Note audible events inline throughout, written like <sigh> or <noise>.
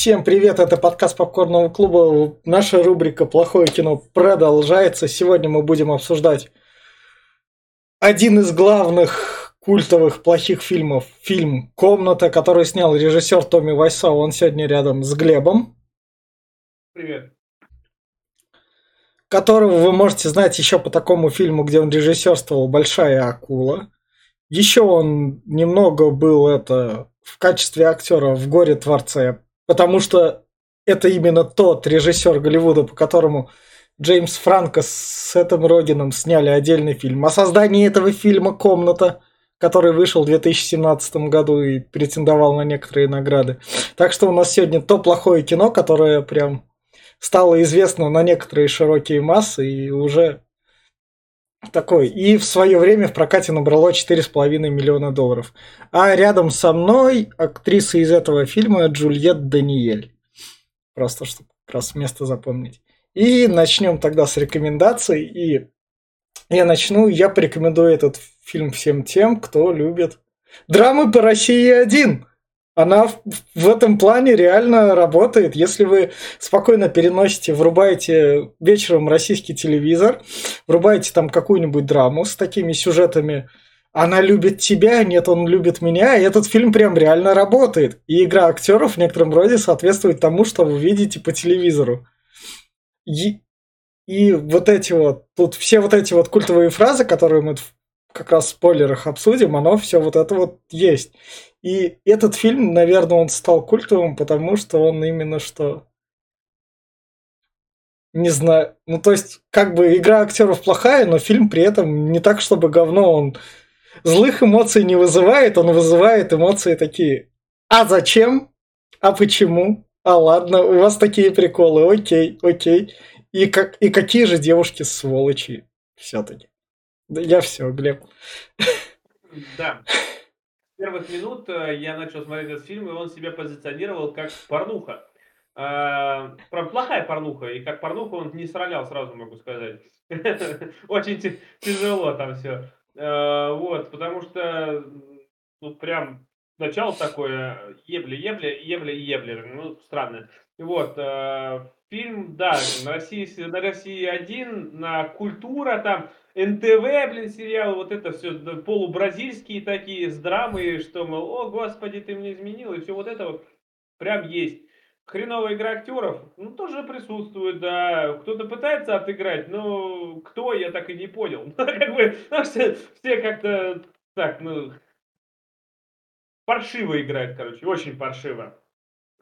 Всем привет, это подкаст Попкорного клуба. Наша рубрика «Плохое кино» продолжается. Сегодня мы будем обсуждать один из главных культовых плохих фильмов. Фильм «Комната», который снял режиссер Томми Вайсо. Он сегодня рядом с Глебом. Привет. Которого вы можете знать еще по такому фильму, где он режиссерствовал «Большая акула». Еще он немного был это в качестве актера в «Горе Творце», потому что это именно тот режиссер Голливуда, по которому Джеймс Франко с этим Рогином сняли отдельный фильм. О создании этого фильма «Комната», который вышел в 2017 году и претендовал на некоторые награды. Так что у нас сегодня то плохое кино, которое прям стало известно на некоторые широкие массы и уже такой. И в свое время в прокате набрало 4,5 миллиона долларов. А рядом со мной актриса из этого фильма Джульет Даниэль. Просто чтобы как раз место запомнить. И начнем тогда с рекомендаций. И я начну, я порекомендую этот фильм всем тем, кто любит драмы по России 1 она в этом плане реально работает. Если вы спокойно переносите, врубаете вечером российский телевизор, врубаете там какую-нибудь драму с такими сюжетами, она любит тебя, нет, он любит меня, и этот фильм прям реально работает. И игра актеров в некотором роде соответствует тому, что вы видите по телевизору. И, и вот эти вот, тут все вот эти вот культовые фразы, которые мы как раз в спойлерах обсудим, оно все вот это вот есть. И этот фильм, наверное, он стал культовым, потому что он именно что... Не знаю. Ну, то есть, как бы игра актеров плохая, но фильм при этом не так, чтобы говно. Он злых эмоций не вызывает, он вызывает эмоции такие. А зачем? А почему? А ладно, у вас такие приколы, окей, окей. И, как, и какие же девушки сволочи все-таки. Да я все, Глеб. Да первых минут э, я начал смотреть этот фильм, и он себя позиционировал как порнуха. А, Прям плохая порнуха, и как порнуха он не сралял, сразу могу сказать. <laughs> Очень тяжело там все. А, вот, потому что, ну, прям начало такое, ебли, ебли, ебли, ебли, ну, странно. Вот, а, фильм, да, на России, на России один, на культура там, НТВ, блин, сериал, вот это все полубразильские такие, с драмой, что, мол, о, господи, ты мне изменил, и все вот это вот прям есть. Хреновая игра актеров, ну, тоже присутствует, да. Кто-то пытается отыграть, но кто, я так и не понял. <laughs> как бы, ну, все, все как-то так, ну, паршиво играют, короче, очень паршиво.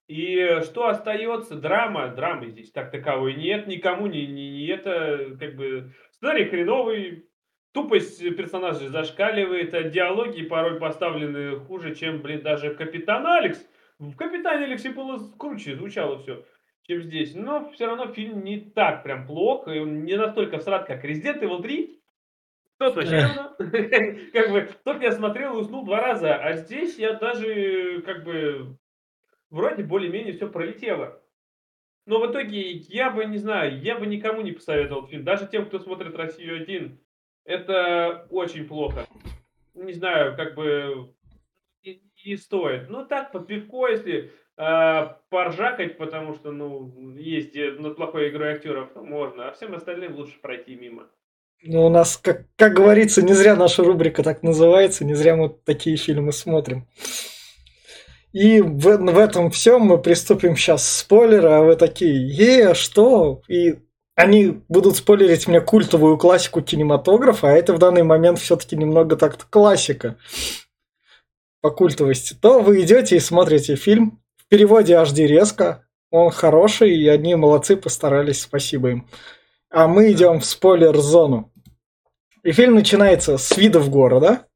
И что остается? Драма. Драмы здесь так таковой нет. Никому не, не, не это, как бы, Сценарий хреновый, тупость персонажей зашкаливает, а диалоги порой поставлены хуже, чем, блин, даже Капитан Алекс. В Капитане Алексе было круче, звучало все, чем здесь. Но все равно фильм не так прям плохо, и он не настолько срат, как Resident Evil 3. Тот вообще, как бы, тот я смотрел и уснул два раза, а здесь я даже, как бы, вроде более-менее все пролетело. Но в итоге я бы, не знаю, я бы никому не посоветовал фильм. Даже тем, кто смотрит «Россию один, Это очень плохо. Не знаю, как бы не, не стоит. Ну так, под пивко, если э, поржакать, потому что, ну, есть над плохой игрой актеров, можно. А всем остальным лучше пройти мимо. Ну, у нас, как, как говорится, не зря наша рубрика так называется, не зря мы такие фильмы смотрим. И в, в этом всем мы приступим сейчас спойлеры, а вы такие, е, что? И они будут спойлерить мне культовую классику кинематографа, а это в данный момент все-таки немного так классика по культовости. То вы идете и смотрите фильм в переводе HD резко, он хороший, и одни молодцы постарались, спасибо им. А мы идем в спойлер-зону. И фильм начинается с видов города,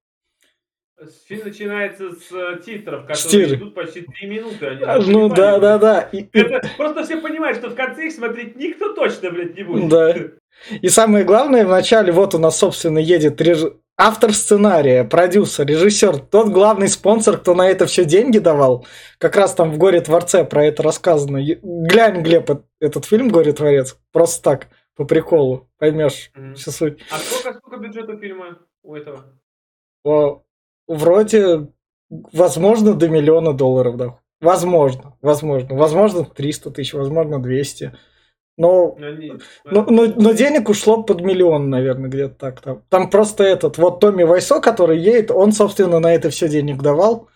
Фильм начинается с э, титров, которые Стир. идут почти три минуты. Они а, ну да, да, да. И, Это. Просто все понимают, что в конце их смотреть никто точно, блядь, не будет. Да. <laughs> И самое главное, вначале вот у нас, собственно, едет реж... автор сценария, продюсер, режиссер, тот главный спонсор, кто на это все деньги давал. Как раз там в «Горе Творце» про это рассказано. Глянь, Глеб, этот фильм «Горе Творец». Просто так, по приколу, поймешь mm-hmm. всю суть. А сколько, сколько бюджета фильма у этого? О, вроде, возможно, до миллиона долларов, да. Возможно, возможно. Возможно 300 тысяч, возможно 200. Но, Они... но, но, но денег ушло под миллион, наверное, где-то так. Там, там просто этот, вот Томми Вайсо, который едет, он, собственно, на это все денег давал.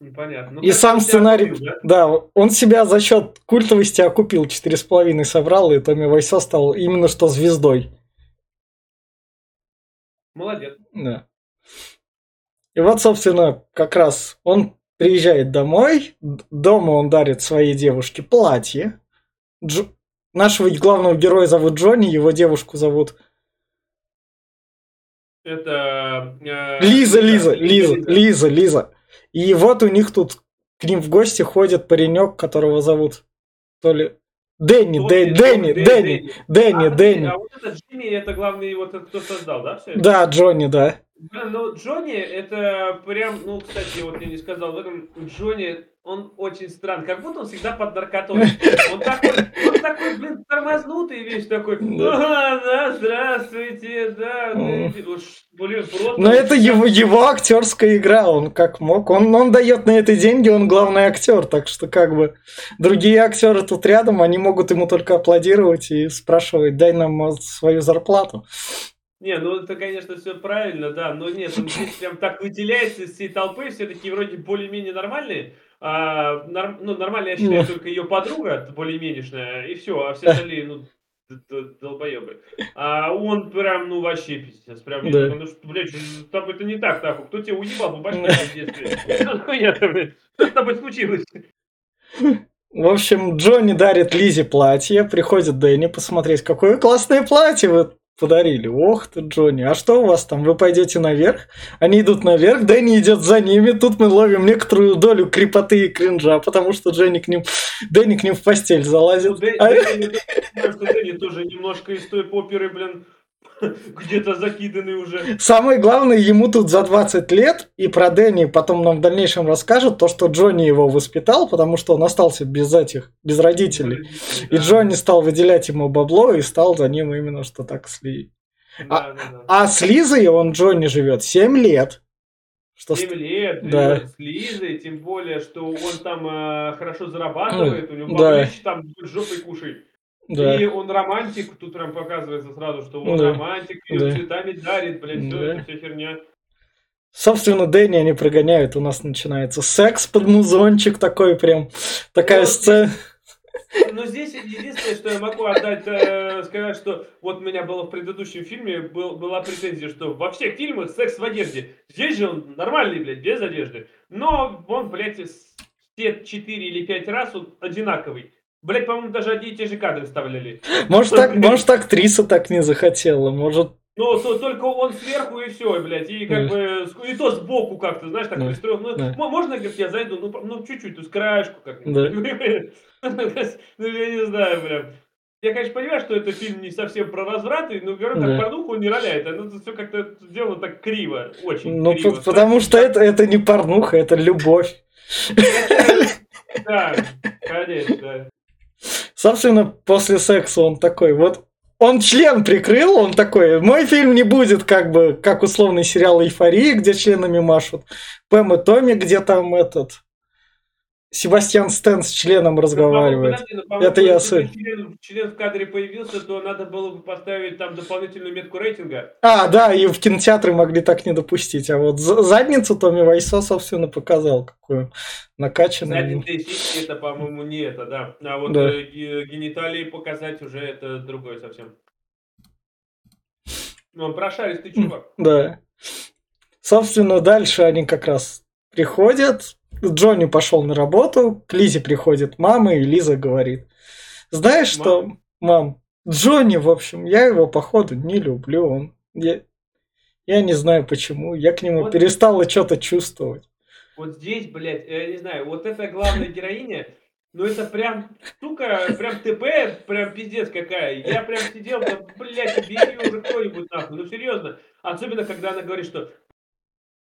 Непонятно. Ну, И как сам сценарий, купил, да? да, он себя за счет культовости окупил, 4,5 собрал, и Томми Вайсо стал именно что звездой. Молодец. Да. И вот, собственно, как раз он приезжает домой, дома он дарит своей девушке платье. Дж- Нашего главного героя зовут Джонни, его девушку зовут Это... э, Лиза, Лиза, Лиза, Лиза, Лиза. И вот у них тут к ним в гости ходит паренек, которого зовут то ли Дэнни, Томми, Дэ- Томми, Дэнни, Дэнни, Дэнни, Дэнни, А, Дэнни. А вот этот Джимми, это главный, вот кто создал, да? Да, Джонни, да. Блин, ну Джонни, это прям, ну, кстати, вот я не сказал, в этом Джонни, он очень странный, как будто он всегда под наркотой. Он такой, он такой, блин, тормознутый весь такой, Да. да, здравствуйте, да, да, блин, просто... Но это его, его актерская игра, он как мог. Он, он дает на это деньги, он главный актер, так что как бы другие актеры тут рядом, они могут ему только аплодировать и спрашивать, дай нам может, свою зарплату. Не, ну это, конечно, все правильно, да, но нет, он здесь прям так выделяется из всей толпы, все такие вроде более-менее нормальные, а, норм- ну, нормальная, я считаю, Ну. только ее подруга более-менешная, и все, а все остальные, ну, д- д- долбоебы. А он прям, ну, вообще пиздец, прям, Да. ну, что, блядь, с тобой это не так, нахуй, кто тебя уебал по башке в детстве? Что хуйня-то, блядь? Что с тобой случилось? В общем, Джонни дарит Лизе платье, приходит Дэнни посмотреть, какое классное платье вы подарили. Ох ты, Джонни, а что у вас там? Вы пойдете наверх? Они идут наверх, Дэнни идет за ними. Тут мы ловим некоторую долю крепоты и кринжа, потому что Дженни к ним, Дэнни к ним в постель Ну, залазит. Дэ- А- Дэнни, ну, Дэнни тоже немножко из той оперы, блин, где-то закиданный уже. Самое главное, ему тут за 20 лет, и про Дэнни потом нам в дальнейшем расскажут, то, что Джонни его воспитал, потому что он остался без этих, без родителей. И Да. Джонни стал выделять ему бабло и стал за ним именно что так сли. Да, да, да. А с Лизой он, Джонни, живет 7 лет. Что с- 7 лет, Да. с Лизой, тем более, что он там э, хорошо зарабатывает, у него Да. баблище там жопой кушай. Да. И он романтик, тут прям показывается сразу, что он Да. романтик, ее Да. цветами дарит, блядь, все, Да. это вся херня. Собственно, Дэнни они прогоняют, у нас начинается секс под музончик такой прям, такая Вот. сцена. <laughs> Но здесь единственное, что я могу отдать, э, сказать, что вот у меня было в предыдущем фильме, был, была претензия, что во всех фильмах секс в одежде. Здесь же он нормальный, блядь, без одежды. Но он, блядь, все 4 или 5 раз он одинаковый. Блядь, по-моему, даже одни и те же кадры вставляли. Может, так, может, актриса так не захотела, может... Но то- только он сверху и все, блядь, и как бы, и то сбоку как-то, знаешь, так пристроил. Ну, можно, говорит, я зайду, ну, ну, чуть-чуть, то есть краешку как-нибудь. <laughs> Ну, я не знаю, прям. Я, конечно, понимаю, что это фильм не совсем про разврат, и, ну, говорю, так Да. порнуху не роляет, ну, все как-то сделано так криво, очень Ну, криво. по- потому что это, это не порнуха, это любовь. Да, конечно, да. Собственно, после секса он такой, вот он член прикрыл, он такой, мой фильм не будет как бы, как условный сериал «Эйфория», где членами машут, Пэм и Томми, где там этот, Себастьян Стэн с членом разговаривает. Подожди, ну, по-моему, Это я если сын. член, член в кадре появился, то надо было бы поставить там дополнительную метку рейтинга. А, да, и в кинотеатры могли так не допустить, а вот за- задницу Томми Вайсо, собственно, показал, какую накачанную. Задние сиськи это, по-моему, не это, да. А вот Да. э, ге- гениталии показать уже это другое совсем. Ну, он прошаристый чувак. Да. Собственно, дальше они как раз приходят. Джонни пошел на работу, к Лизе приходит мама, и Лиза говорит, знаешь что, мам, Джонни, в общем, я его, походу, не люблю. Он, я, я не знаю почему, я к нему Вот. перестала что-то чувствовать. Вот здесь, блядь, я не знаю, вот эта главная героиня, ну это прям, сука, прям ТП, прям пиздец какая. Я прям сидел, да, блядь, бери уже кто-нибудь нахуй, ну серьезно. Особенно, когда она говорит, что...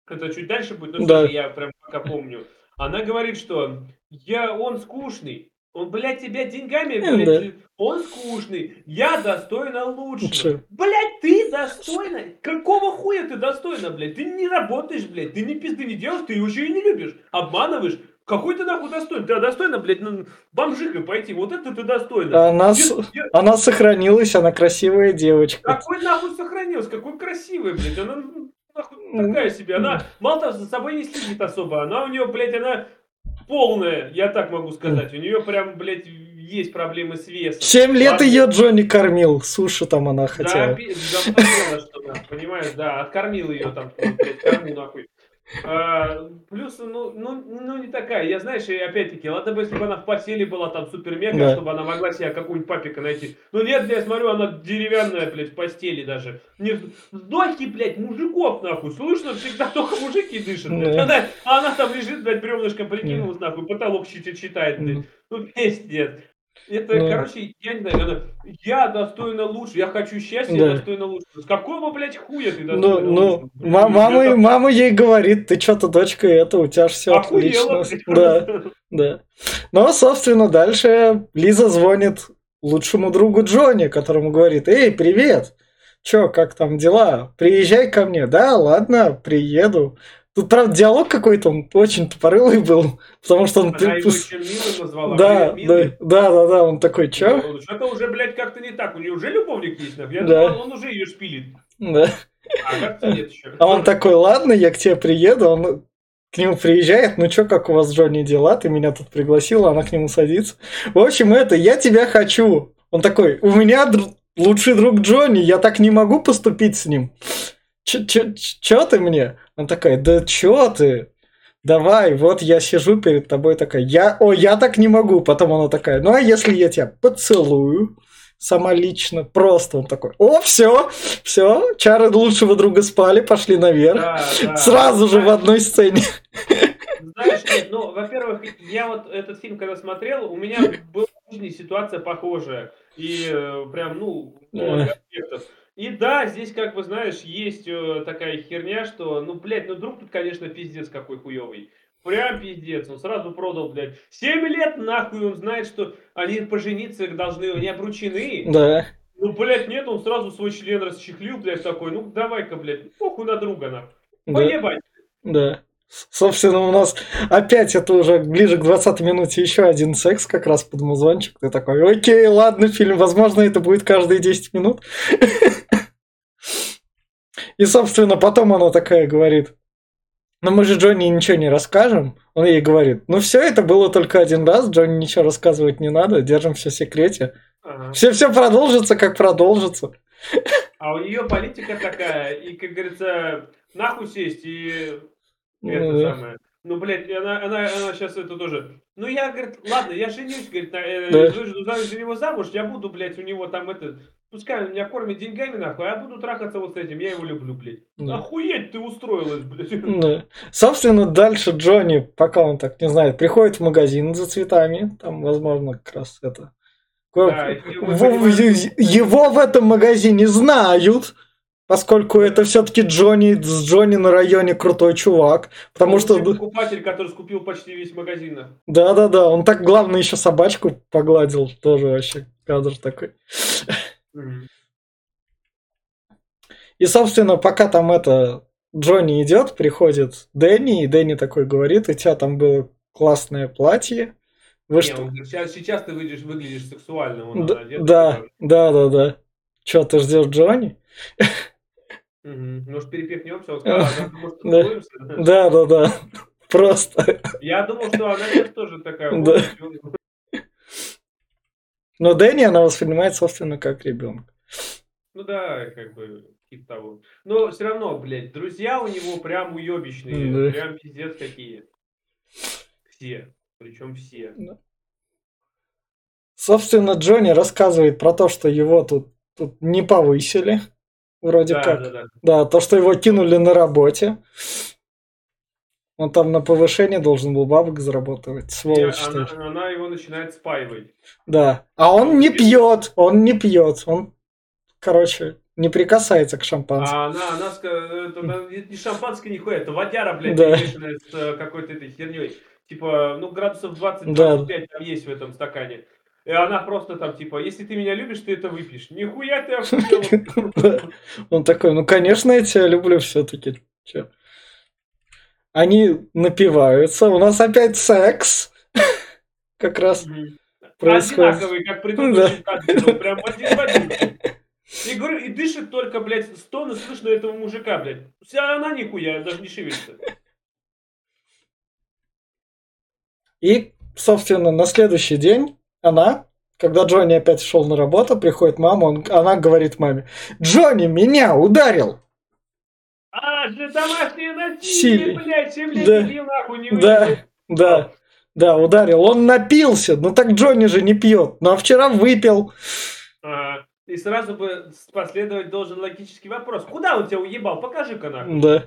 Это чуть дальше будет, но Да. всё, я прям пока помню. Она говорит, что я, он скучный. Он, блядь, тебя деньгами, Ну блядь, он скучный. Я достойна лучшего. Лучше. Блядь, ты достойна? Какого хуя ты достойна, блядь? Ты не работаешь, блядь, ты ни пизды не делаешь, ты еще и не любишь. Обманываешь. Какой ты нахуй достойный? Ты достойна, блядь, ну, бомжикой пойти. Вот это ты достойна. Она, с... я... она сохранилась, она красивая девочка. Какой нахуй сохранилась? Какой красивая, блядь. Она ну, такая себе. Она мало того, за собой не следит особо. Она у нее, блядь, она полная, я так могу сказать. У нее прям, блядь, есть проблемы с весом. Семь лет Ладно. ее Джонни кормил. Суши там она хотела. Да, да, понимаешь, да, откормил ее там, блядь, корму нахуй. А, плюс, ну, ну, ну, не такая. Я, знаешь, и опять-таки, ладно бы, если бы она в постели была там супер-мега, да. чтобы она могла себе какую-нибудь папика найти. Но нет, я смотрю, она деревянная, блядь, в постели даже. Не, сдохи, блядь, мужиков, нахуй. Слышно, всегда только мужики дышат. Блядь. Да. Она, она там лежит, блядь, бревнышком прикинулась, нахуй, потолок читает, блядь. Ну, пиздец. Это, ну, короче, я не знаю, я достойна лучше, я хочу счастья, да. я достойна лучше. С какого, блядь, хуя ты достойна ну, ну, лучше? Ну, мама, это... мама ей говорит, ты что-то, дочка, это, у тебя все отлично. <laughs> Да, да. Ну, собственно, дальше Лиза звонит лучшему другу Джонни, которому говорит, эй, привет, чё, как там дела? Приезжай ко мне. Да, ладно, приеду. Тут, правда, диалог какой-то, он очень тупорылый был, потому что он... Она его еще назвала. Да, да, да, да, да, он такой, чё? Ну, что-то уже, блядь, как-то не так. У нее уже любовник есть, я да. думал, он уже ее шпилит. Да. А как нет еще? А он такой, ладно, я к тебе приеду, он к нему приезжает, ну чё, как у вас, Джонни, дела? Ты меня тут пригласила, она к нему садится. В общем, это, я тебя хочу. Он такой, у меня др- лучший друг Джонни, я так не могу поступить с ним. Чё ты мне? Он такой, да чё ты? Давай, вот я сижу перед тобой такая, я, о, я так не могу. Потом она такая, ну а если я тебя поцелую? Сама лично, просто он такой, о, все, все, чары лучшего друга спали, пошли наверх. Да, да. Сразу же в одной сцене. Знаешь, нет, ну, во-первых, я вот этот фильм, когда смотрел, у меня была ситуация похожая. И э, прям, ну, аспектов. И да, здесь, как бы, знаешь, есть э, такая херня, что, ну, блядь, ну, друг тут, конечно, пиздец какой хуёвый. Прям пиздец, он сразу продал, блядь. Семь лет нахуй он знает, что они пожениться должны, они обручены. Да. Ну, блядь, нет, он сразу свой член расчехлил, блядь, такой, ну, давай-ка, блядь, похуй на друга, нахуй. Поебать. Да. Собственно, у нас опять это уже ближе к 20 минуте еще один секс как раз под музончик. Ты такой, окей, ладно, фильм, возможно, это будет каждые 10 минут. И, собственно, потом она такая говорит, ну мы же Джонни ничего не расскажем. Он ей говорит, ну все это было только один раз, Джонни ничего рассказывать не надо, держим все в секрете. Ага. Все, все продолжится, как продолжится. А у нее политика такая, и, как говорится, нахуй сесть и это ну, самое. Ну, блядь, она, она, она сейчас это тоже. Ну, я, говорит, ладно, я женюсь, говорит, на, э, да. выжду за него замуж, я буду, блядь, у него там это, пускай он меня кормит деньгами, нахуй, а я буду трахаться вот с этим, я его люблю, блядь. Да. Охуеть ты устроилась, блядь. <laughs> Да. Собственно, дальше Джонни, пока он так не знает, приходит в магазин за цветами, там, возможно, как раз это... Да, его в этом магазине знают, Поскольку это все-таки Джонни, с Джонни на районе крутой чувак. Потому он что... покупатель, который скупил почти весь магазин. Да-да-да, он так, главное, еще собачку погладил. Тоже вообще кадр такой. И, собственно, пока там это Джонни идет, приходит Дэнни, и Дэнни такой говорит, у тебя там было классное платье. Вы Не, что? Сейчас, сейчас ты выглядишь, выглядишь сексуально. Он да, одет, да, да, да, да. Че, ты ждешь Джонни? <laughs> Мгм. Может, перепихнемся? Вот <laughs> сказала, <laughs> Да, да, да. <laughs> Просто. Я думал, что она сейчас тоже такая. Да. Но Дэнни она воспринимает, собственно, как ребенка. Ну да, как бы, типа того. Но все равно, блядь, друзья у него прям уебищные. Да. Прям пиздец какие. Все. Причем все. Собственно, Джонни рассказывает про то, что его тут, тут не повысили. Вроде да, как. Да, да. да, то, что его кинули на работе. Он там на повышение должен был бабок зарабатывать. Сволочь. Не, она, она его начинает спаивать. Да. А он не пьет. Он не пьет. Он, короче, не прикасается к шампанскому. А она, она, это, не шампанское нихуя, это водяра, блядь, да. с э, какой-то этой херней. Типа, ну, градусов 20-25 да. там есть в этом стакане. И она просто там, типа, если ты меня любишь, ты это выпьешь. Нихуя ты охуел. <laughs> Он такой, ну, конечно, я тебя люблю все-таки. Они напиваются, у нас опять секс. <laughs> Как раз происходит. Одинаковый, как предыдущий да. прям один в один. И говорю, и дышит только, блядь, стоны слышно этого мужика, блядь. Вся она нихуя, даже не шевелится. И, собственно, на следующий день она, когда Джонни опять шел на работу, приходит мама, он, она говорит маме, Джонни меня ударил. А, же домашнее насилие, блядь, 7 лет да. нахуй, не Да, да, да, ударил. Он напился, ну так Джонни же не пьет, ну а вчера выпил. А, и сразу бы последовать должен логический вопрос. Куда он тебя уебал? Покажи-ка нахуй. Да.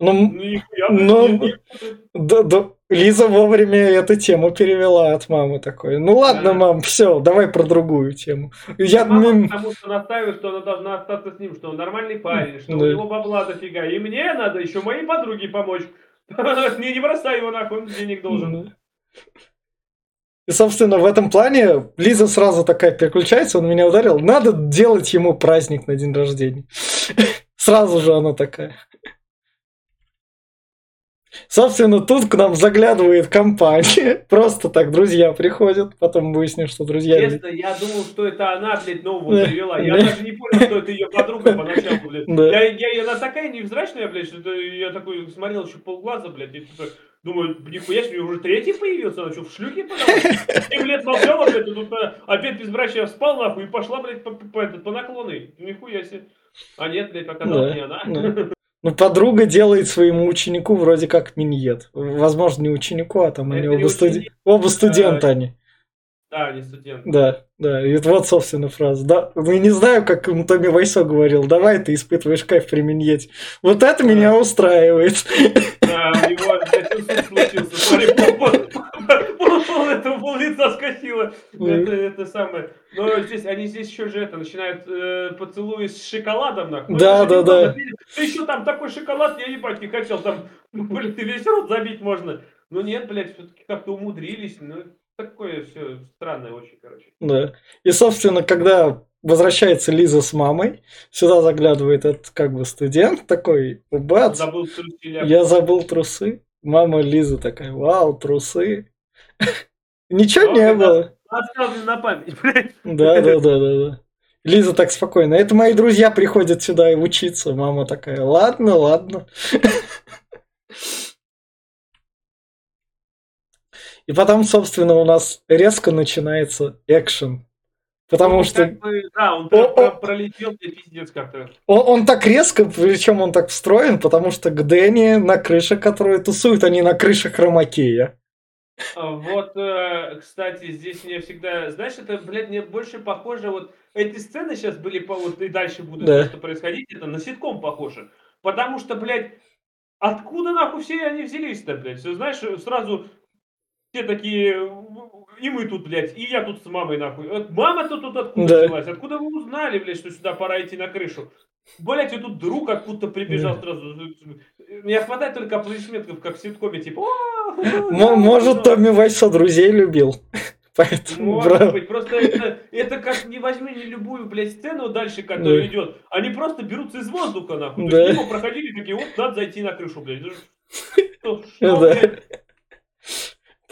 Ну, ну, нихуя, ну да, да, Лиза вовремя эту тему перевела от мамы такой. Ну ладно, да. мам, все, давай про другую тему. Я мама, потому что настаивает, что она должна остаться с ним, что он нормальный парень, что да. у него бабла дофига. И мне надо еще моей подруге помочь. <laughs> Не, не бросай его нахуй, он денег должен. И, собственно, в этом плане Лиза сразу такая переключается, он меня ударил. Надо делать ему праздник на день рождения. <laughs> Сразу же она такая. Собственно, тут к нам заглядывает компания. <laughs> Просто так друзья приходят. Потом выясним, что друзья... Честно, я думал, что это она, блядь, нового привела. Я даже не понял, что это ее подруга поначалу, блядь. Я, я, она такая невзрачная, блядь, что я такой смотрел еще полглаза, блядь. И, типа, Думаю, нихуя себе, уже третий появился, она что, в шлюхе подалась? Семь лет молчала, блядь, тут опять без брача спал, нахуй, и пошла, блядь, по, по, по, по наклоны. Нихуя себе. А нет, блядь, оказалось да, не она. Да. Ну, подруга делает своему ученику вроде как миньет. Возможно, не ученику, а там они оба, студи... оба студента они. Да, они студенты. Да, да. И вот, собственно, фраза. Да, ну, не знаю, как Томми Вайсо говорил, давай ты испытываешь кайф при миньете. Вот это да. меня устраивает. Да, у него <laughs> суд случился. Смотри, пол этого пол лица скосило. Это, это самое. Но здесь, они здесь еще же это, начинают э, поцелуи с шоколадом, нахуй. Да, да, да. Ты еще там такой шоколад, я ебать не хотел, там, блин, ты весь рот забить можно. Ну нет, блядь, все-таки как-то умудрились, ну, такое все странное очень, короче. Да. И, собственно, когда возвращается Лиза с мамой, сюда заглядывает этот как бы студент такой, бац, забыл трусы, я забыл трусы. Мама Лиза такая, вау, трусы. <laughs> Ничего не было. Оставлю на память, Да, да, да, да, да. Лиза так спокойно. Это мои друзья приходят сюда и учиться. Мама такая, ладно, ладно. <laughs> И потом, собственно, у нас резко начинается экшен. Потому ну, что... Бы, да, он о, про- пролетел мне пиздец как-то. Он, он так резко, причем он так встроен, потому что к Дэнни на крыше, которые тусуют, они на крыше хромакея. А, вот, э, кстати, здесь мне всегда, знаешь, это, блядь, мне больше похоже, вот эти сцены сейчас были, по, вот и дальше будут да. что происходить, это на ситком похоже. Потому что, блядь, откуда нахуй все они взялись-то, блядь? Знаешь, сразу все такие, и мы тут, блядь, и я тут с мамой, нахуй. Мама-то тут откуда да. взялась? Откуда вы узнали, блядь, что сюда пора идти на крышу? Блять, и тут друг откуда прибежал сразу. Не хватает только аплодисментов, как в ситкоме, типа... Может, Томми Вайса друзей любил. <laughs> Поэтому, Может бра... быть, просто это, это как не возьми не любую, блядь, сцену дальше, которая да. идет. Они просто берутся из воздуха, нахуй. Да. То есть мимо проходили такие, вот, надо зайти на крышу, блядь. <laughs> Что, что, да. блядь?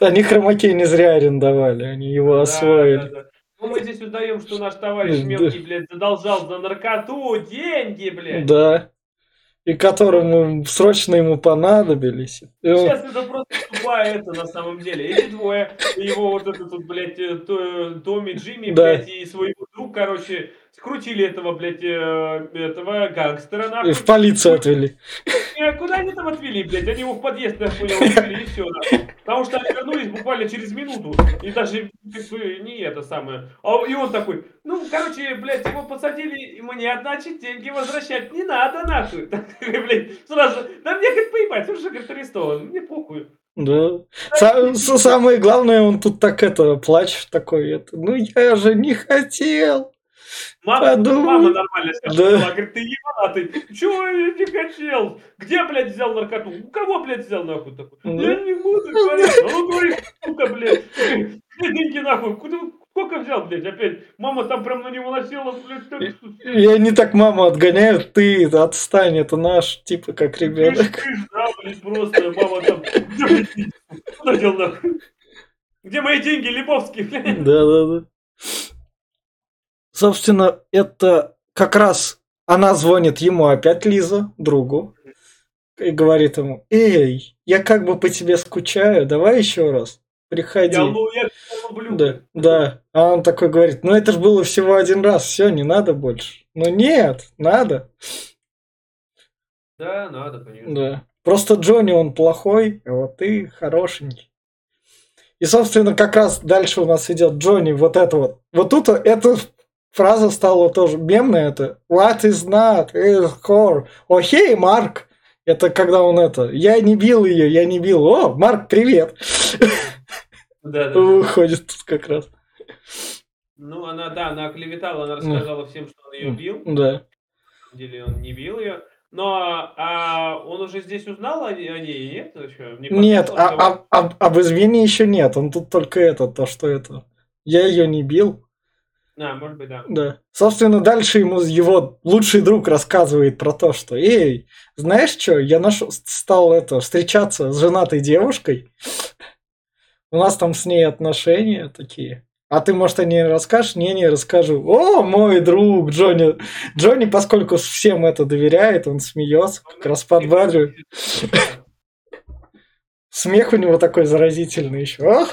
Они хромакей не зря арендовали, они его да, освоили. Да, да. Ну, мы здесь узнаем, что наш товарищ мелкий, блядь, задолжал за наркоту деньги, блядь. Да. И которому срочно ему понадобились. Сейчас это просто тупая это на самом деле. Эти двое, его вот этот вот, блядь, э, Томми, Джимми, да. блядь, и друг, короче, скрутили этого, блядь, э, этого гангстера, нахуй. В полицию отвели. Куда они там отвели, блядь? Они его в подъезд, нахуй, отвели, и все. Потому что они вернулись буквально через минуту. И даже, как бы, не это самое. А, и он такой, ну, короче, блядь, его посадили, и мне, значит, деньги возвращать не надо, нахуй. <laughs> блядь, сразу, да мне, как поебать, он же, говорит, арестован, мне похуй. Да. Самое главное, он тут так это, плачет такой, это, ну я же не хотел. Мама, мама нормально сказала, да. говорит, ты ебанатый, чего я не хотел? Где, блядь, взял наркоту? У кого, блядь, взял нахуй такой? Да. Я не буду говорить, ну говорит, сука, блядь, <laughs> где деньги нахуй? Куда, сколько взял, блядь, опять. Мама там прям на него насела, блядь. Так... И они так маму отгоняют, ты отстань, это наш, типа, как ребенок. Кыш, кыш, да, блядь, просто мама там... Где, блядь, куда дел нахуй? Где мои деньги, Липовский, блядь? Да, да, да. Собственно, это как раз она звонит ему опять Лиза, другу, и говорит ему, эй, я как бы по тебе скучаю, давай еще раз, приходи. Я, лу- я люблю. Да, да. А он такой говорит, ну это же было всего один раз, все, не надо больше. Ну нет, надо. Да, надо, конечно. Да. Просто Джонни он плохой, а вот ты хорошенький. И, собственно, как раз дальше у нас идет Джонни, вот это вот. Вот тут эта фраза стала тоже мемная, это What is not is core. О, хей, Марк. Это когда он это, я не бил ее, я не бил. О, Марк, привет. Да, да, да. Выходит тут как раз. Ну, она, да, она оклеветала, она рассказала всем, что он ее бил. Да. На деле он не бил ее. Но а он уже здесь узнал о, о ней, нет? Еще? Не Нет, а, а- а- об измене еще нет. Он тут только это, то, что это. Я ее не бил. А, может быть, да. Да. Собственно, дальше ему его лучший друг рассказывает про то, что Эй, знаешь что, я нашел, стал это, встречаться с женатой девушкой. У нас там с ней отношения такие. А ты, может, о ней расскажешь? Не, не расскажу. О, мой друг Джонни. Джонни, поскольку всем это доверяет, он смеется, как раз подбадривает. Смех у него такой заразительный еще.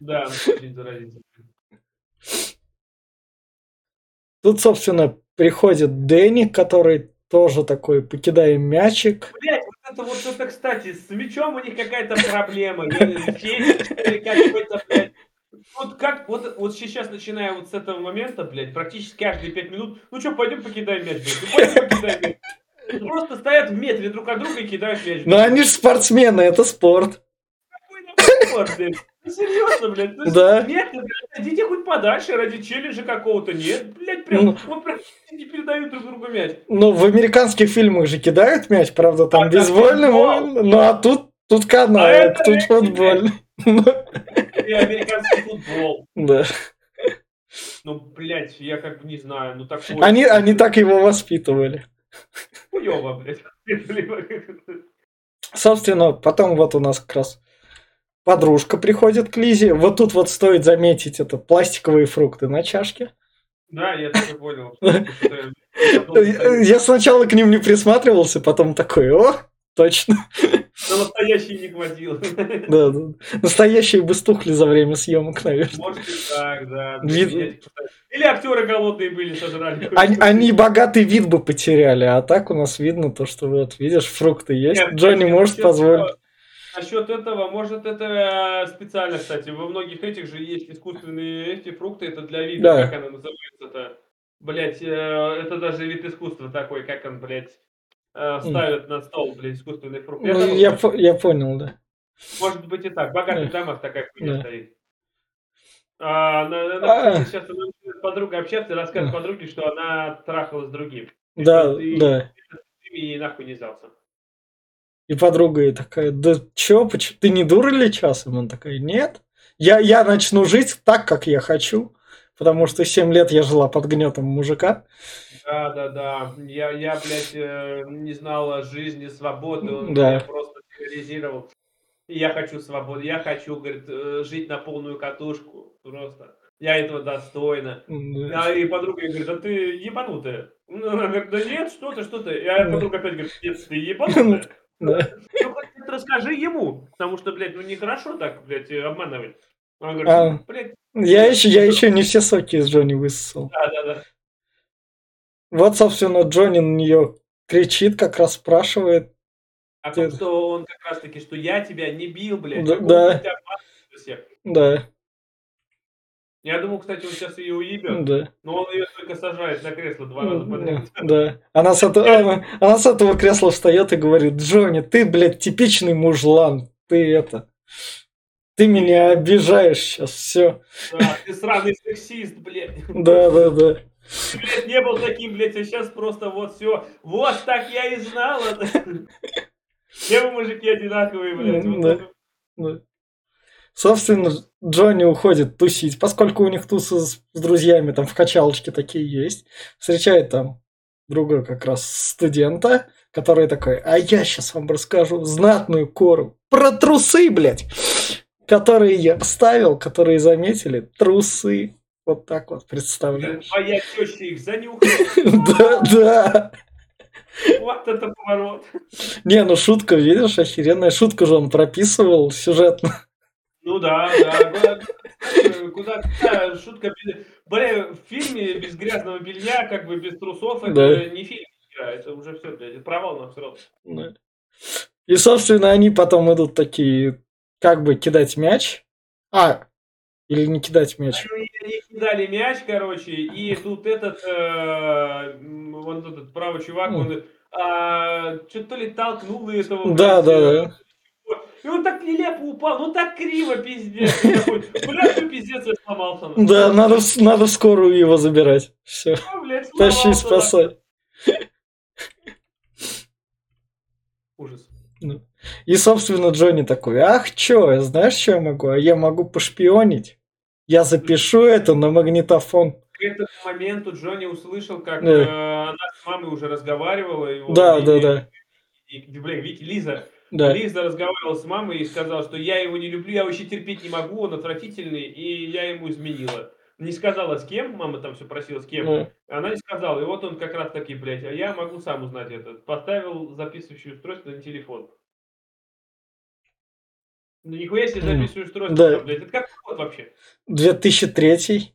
Да, очень заразительно. Тут, собственно, приходит Дэнни, который тоже такой, покидаем мячик. Вот это вот это, кстати, с мячом у них какая-то проблема. Какой-то, блядь. Вот как, вот, вот сейчас, начиная вот с этого момента, блядь, практически каждые пять минут, ну что, пойдем покидаем мяч, блядь, ну пойдем покидаем мяч. Просто стоят в метре друг от друга и кидают мяч. Но они же спортсмены, это спорт. Какой спорт, блядь? <laughs> Ну серьезно, блядь, ну Да. метр, блядь, идите хоть подальше ради челленджа какого-то, нет, блядь, прям, Ну. вот прям <laughs> не передают друг другу мяч. Ну, в американских фильмах же кидают мяч, правда, там А, футбол. Ну, а тут, тут А канает, это тут футбол. Ну, И американский футбол. <laughs> Да. Ну, блядь, я как бы не знаю, ну такое... Они, они так его воспитывали. Хуёво, блядь. Собственно, потом вот у нас как раз подружка приходит к Лизе. Вот тут вот стоит заметить это пластиковые фрукты на чашке. Да, я тоже понял. <laughs> Я сначала к ним не присматривался, потом такой, о, точно. На настоящий не хватило. Да, да. Настоящие бы стухли за время съемок, наверное. Может и так, да. Вид- Или актеры голодные были, сожрали. Они, они богатый вид бы потеряли, а так у нас видно то, что вот, видишь, фрукты есть. Нет, Джонни нет, может позволить. Насчет этого, может, это э, специально, кстати. Во многих этих же есть искусственные эти фрукты, это для вида, Да. как она называется-то. Блять, это даже вид искусства такой, как он, блядь, э, ставят на стол, блядь, искусственный фрукт. Я Ну, я, по- я понял, да. Может быть и так. В богатых Да. домах такая хуйня Да. стоит. А, на- на- А. сейчас она подруга общаться и рассказывает Да. подруге, что она трахалась с другим. Да, ты- да. Ты ей нахуй не сдался. И подруга ей такая, да чё, поч- ты не дура ли часом? Он такой, нет. Я, я начну жить так, как я хочу, потому что 7 лет я жила под гнетом мужика. Да, да, да. Я, я блядь, э, не знал о жизни, свободы. Он Да. меня просто терроризировал. Я хочу свободы. Я хочу, говорит, э, жить на полную катушку. Просто. Я этого достойна. Да. А, и подруга ей говорит, да ты ебанутая. Ну, Она говорит, да нет, что ты, что ты. И а Да. подруга опять говорит, нет, ты <laughs> ебанутая. Ну, расскажи ему, потому что, блядь, ну нехорошо так, блядь, обманывать. Он говорит, А. «Ну, блядь, Я еще, я еще не все соки из Джонни высосал. да, да, да. Вот, собственно, Джонни на нее кричит, как раз спрашивает. А то, что он как раз таки, что я тебя не бил, блядь. Да- да. всех. Да, Я думал, кстати, он сейчас ее уебет, да. но он ее только сажает на кресло два раза подряд. Да. Она с, этого, она, с этого кресла встает и говорит, Джонни, ты, блядь, типичный мужлан. Ты это... Ты меня обижаешь сейчас, все. Да, ты сраный сексист, блядь. Да, да, да. Ты, блядь, не был таким, блядь, а сейчас просто вот все. Вот так я и знала. <laughs> Все вы мужики одинаковые, блядь. Вот Да. это. да. Собственно, Джонни уходит тусить, поскольку у них тусы с, с друзьями там в качалочке такие есть. Встречает там друга как раз студента, который такой, а я сейчас вам расскажу знатную кору про трусы, блядь, которые я вставил, которые заметили, трусы. Вот так вот, представляешь? Твоя теща их занюхала. <laughs> Да, да. Вот это поворот. Не, ну шутка, видишь, охеренная шутка же он прописывал сюжетно. Ну да, да. Куда, куда шутка без... Бля, в фильме без грязного белья, как бы без трусов, это Да. не фильм. Это уже все, блядь, это провал на срок. Да. И, собственно, они потом идут такие, как бы кидать мяч. А, или не кидать мяч. Они, они кидали мяч, короче, и тут этот, э, м, вон этот правый чувак, он а, что то ли толкнул этого. Да, блядь, да, э, да. И он так нелепо упал, ну так криво, пиздец. И Бля, что пиздец, я сломался. нахуй». Да, надо, надо скорую его забирать. Все, А, тащи, спасай. Ужас. И, собственно, Джонни такой, ах, чё, знаешь, что я могу? А я могу пошпионить. Я запишу это на магнитофон. К этому моменту Джонни услышал, как Да. э, она с мамой уже разговаривала. Его, Да, и- да, да. И, и, бля, Вики, Лиза. Да, Лиза разговаривала с мамой и сказала, что я его не люблю, я вообще терпеть не могу, он отвратительный, и я ему изменила. Не сказала с кем, мама там все просила с кем, да. она не сказала, и вот он как раз таки, блядь, а я могу сам узнать это. Поставил записывающее устройство на телефон. Ну нихуя себе Мгм. записывающее устройство, Да. блядь, это как год вообще? 2003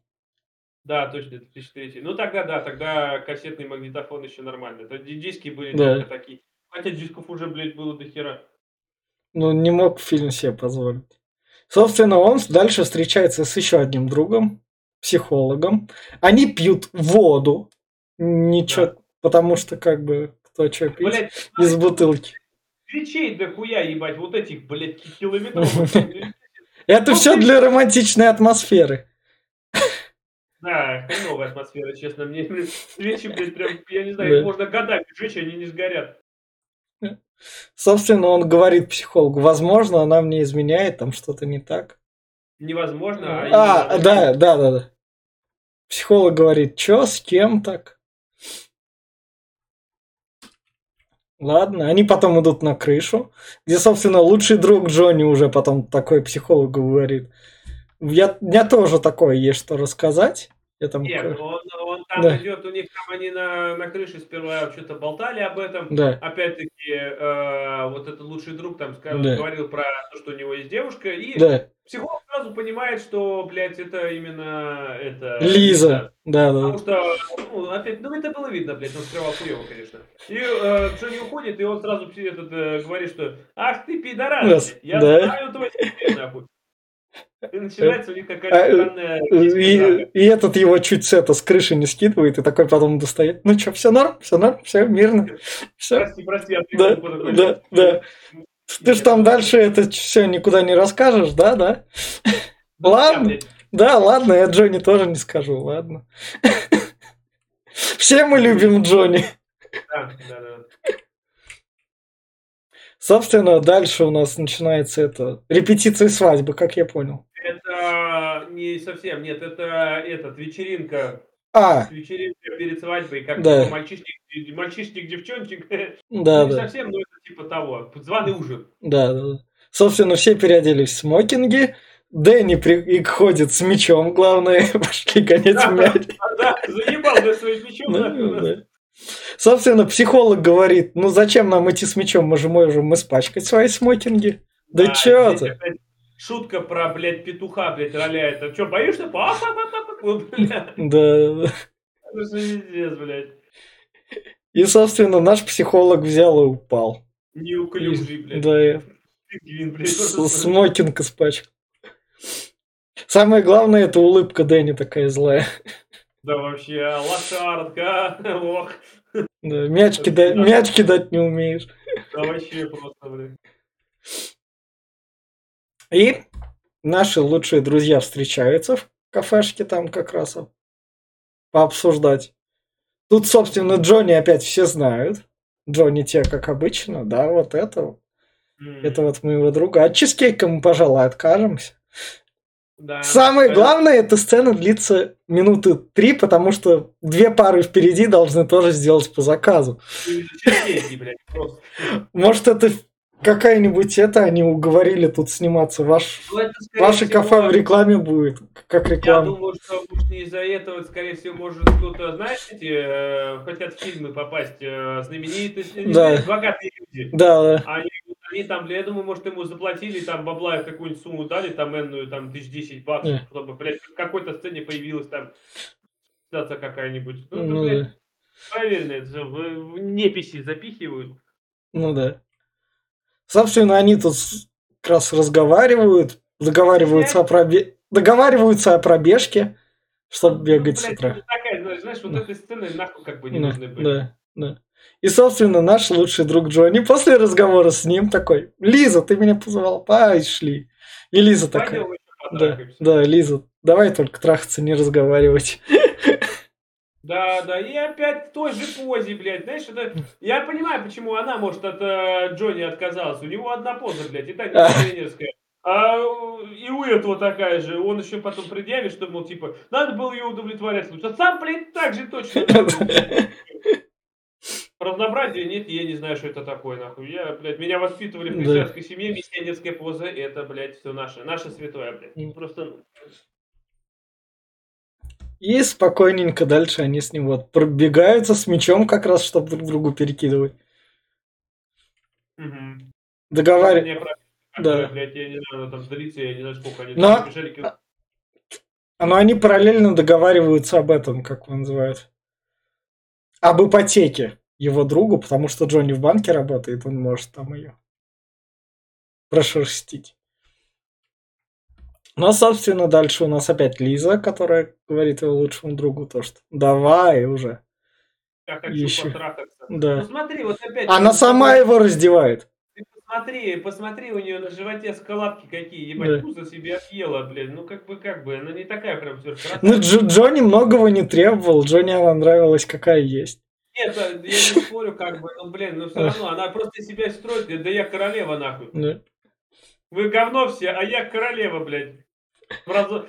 Да, точно, 2003. Ну тогда да, тогда кассетный магнитофон еще нормально. Диски были Да. только такие. Хотя дисков уже, блядь, было до хера. Ну, не мог фильм себе позволить. Собственно, он дальше встречается с еще одним другом, психологом. Они пьют воду. Ничего, Да. потому что как бы кто что пить Блядь, из бутылки. свечей до хуя, ебать, вот этих, блядь, ки- километровых. <laughs> Это Ну, все ты- для романтичной атмосферы. Да, хреновая атмосфера, честно. Мне свечи, блядь, прям, я не знаю, их можно годами жечь, они не сгорят. Собственно, он говорит психологу, возможно, она мне изменяет, там что-то не так. Невозможно. А, именно- да, да, да, да. Психолог говорит, что, с кем так? Ладно, они потом идут на крышу, где, собственно, лучший друг Джонни уже потом такой психологу говорит. Я, у меня тоже такое есть что рассказать. Я там... Нет, он, он там Да. идет, у них там они на, на крыше сперва что-то болтали об этом. Да, Опять-таки, э, вот этот лучший друг там скажем, Да. говорил про то, что у него есть девушка, и да. психолог сразу понимает, что, блядь, это именно это Лиза. Да, да, Потому что, ну, опять, ну это было видно, блядь, он скрывал хуево, конечно. И э, Джонни уходит, и он сразу этот, э, говорит, что ах ты пидорас, я да. знаю твой секрет, нахуй. И начинается у них какая-то э, странная И, этот его чуть с это с крыши не скидывает, и такой потом достает. Ну что, все норм, все норм, все мирно, все. Прости, прости, я Да, да, да. Ты ж там дальше это все никуда не расскажешь, да, да? Ладно. Да, ладно, я Джонни тоже не скажу, ладно. <laughs> Все мы любим Джонни. Да, да, да. Собственно, дальше у нас начинается это репетиция свадьбы, как я понял. Это не совсем, нет, это этот, вечеринка, А, вечеринка перед свадьбой, как Да. типа мальчишник, мальчишник, девчончик, <laughs> да, не да, совсем, но это типа того, званый ужин. да, да. Собственно, все переоделись в смокинги. Дэнни приходит с мечом, главное, <laughs> пошли гонять Да, мяч. Да, заебал да, своим мечом. Да, да. Собственно, психолог говорит, ну зачем нам идти с мечом, мы же можем испачкать свои смокинги. Да чё здесь ты? Шутка про, блядь, петуха, блядь, роляет. А что, боишься? па па па па Вот, блядь, Да, да. это же пиздец, блядь. И, собственно, наш психолог взял и упал. Неуклюжий, блядь. Да, смокинг испачкал. Самое главное, это улыбка Дэнни такая злая. Да вообще, лошадка, <laughs> ох. Да, мяч, кида- мяч кидать не умеешь. Да вообще просто, блядь. И наши лучшие друзья встречаются в кафешке там как раз а, пообсуждать. Тут, собственно, Джонни опять все знают. Джонни те, как обычно, да, вот это. М. Это вот моего друга. От чизкейка мы, пожалуй, откажемся. Да. Самое главное, эта сцена длится минуты три, потому что две пары впереди должны тоже сделать по заказу. Может, это какая-нибудь это, они уговорили тут сниматься. Ваш, ну, ваше всего, кафе в рекламе будет, как реклама. Я думаю, что может не из-за этого, скорее всего, может кто-то, знаете, э, хотят в фильмы попасть, э, знаменитые, да. богатые люди. Да, да. Они, они там, я думаю, может, ему заплатили, там, бабла какую-нибудь сумму дали, там, энную, там, тысяч десять баксов, чтобы, блядь, в какой-то сцене появилась там стация какая-нибудь. Ну, ну блядь, да. правильно, это в, в неписи запихивают. Ну да. Собственно, они тут как раз разговаривают, договариваются, о, пробе... договариваются о пробежке, чтобы ну, бегать блядь, с утра. Такая, знаешь, вот да. этой сцены нахуй как бы не да, нужны были. Да, да. И, собственно, наш лучший друг Джонни после разговора с ним такой, Лиза, ты меня позвал, пошли. И Лиза такая, да, да, Лиза, давай только трахаться, не разговаривать. Да, да, и опять в той же позе, блядь, знаешь, это... Я понимаю, почему она, может, от э, Джонни отказалась. У него одна поза, блядь, и так тренерская. А и у этого такая же. Он еще потом предъявит, что, мол, типа, надо было ее удовлетворять лучше. А сам, блядь, так же точно. <laughs> Разнообразия нет, я не знаю, что это такое, нахуй. Я, блядь, меня воспитывали в христианской семье, миссионерская поза, это, блядь, все наше. Наше святое, блядь. Просто, и спокойненько дальше они с ним вот пробегаются с мечом как раз, чтобы друг другу перекидывать. Угу. Договариваются. Да. Блядь, я не знаю, там длится, я не знаю, сколько они Но... бежали. Но они параллельно договариваются об этом, как его называют. Об ипотеке его другу, потому что Джонни в банке работает, он может там ее прошерстить. Ну, собственно, дальше у нас опять Лиза, которая говорит его лучшему другу то, что давай уже. Я хочу Еще. потрахаться. Да. Ну смотри, вот опять... Она сама его раздевает. Ты посмотри, посмотри, у нее на животе складки какие, ебать, да. пузо себе отъела, блин. Ну, как бы, как бы, она не такая прям все Ну, Дж- Джонни многого не требовал, Джонни она нравилась, какая есть. Нет, я не спорю, как бы, ну, блин, ну, все <laughs> равно, она просто себя строит, да я королева, нахуй. Да. Вы говно все, а я королева, блядь.